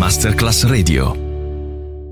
Masterclass Radio.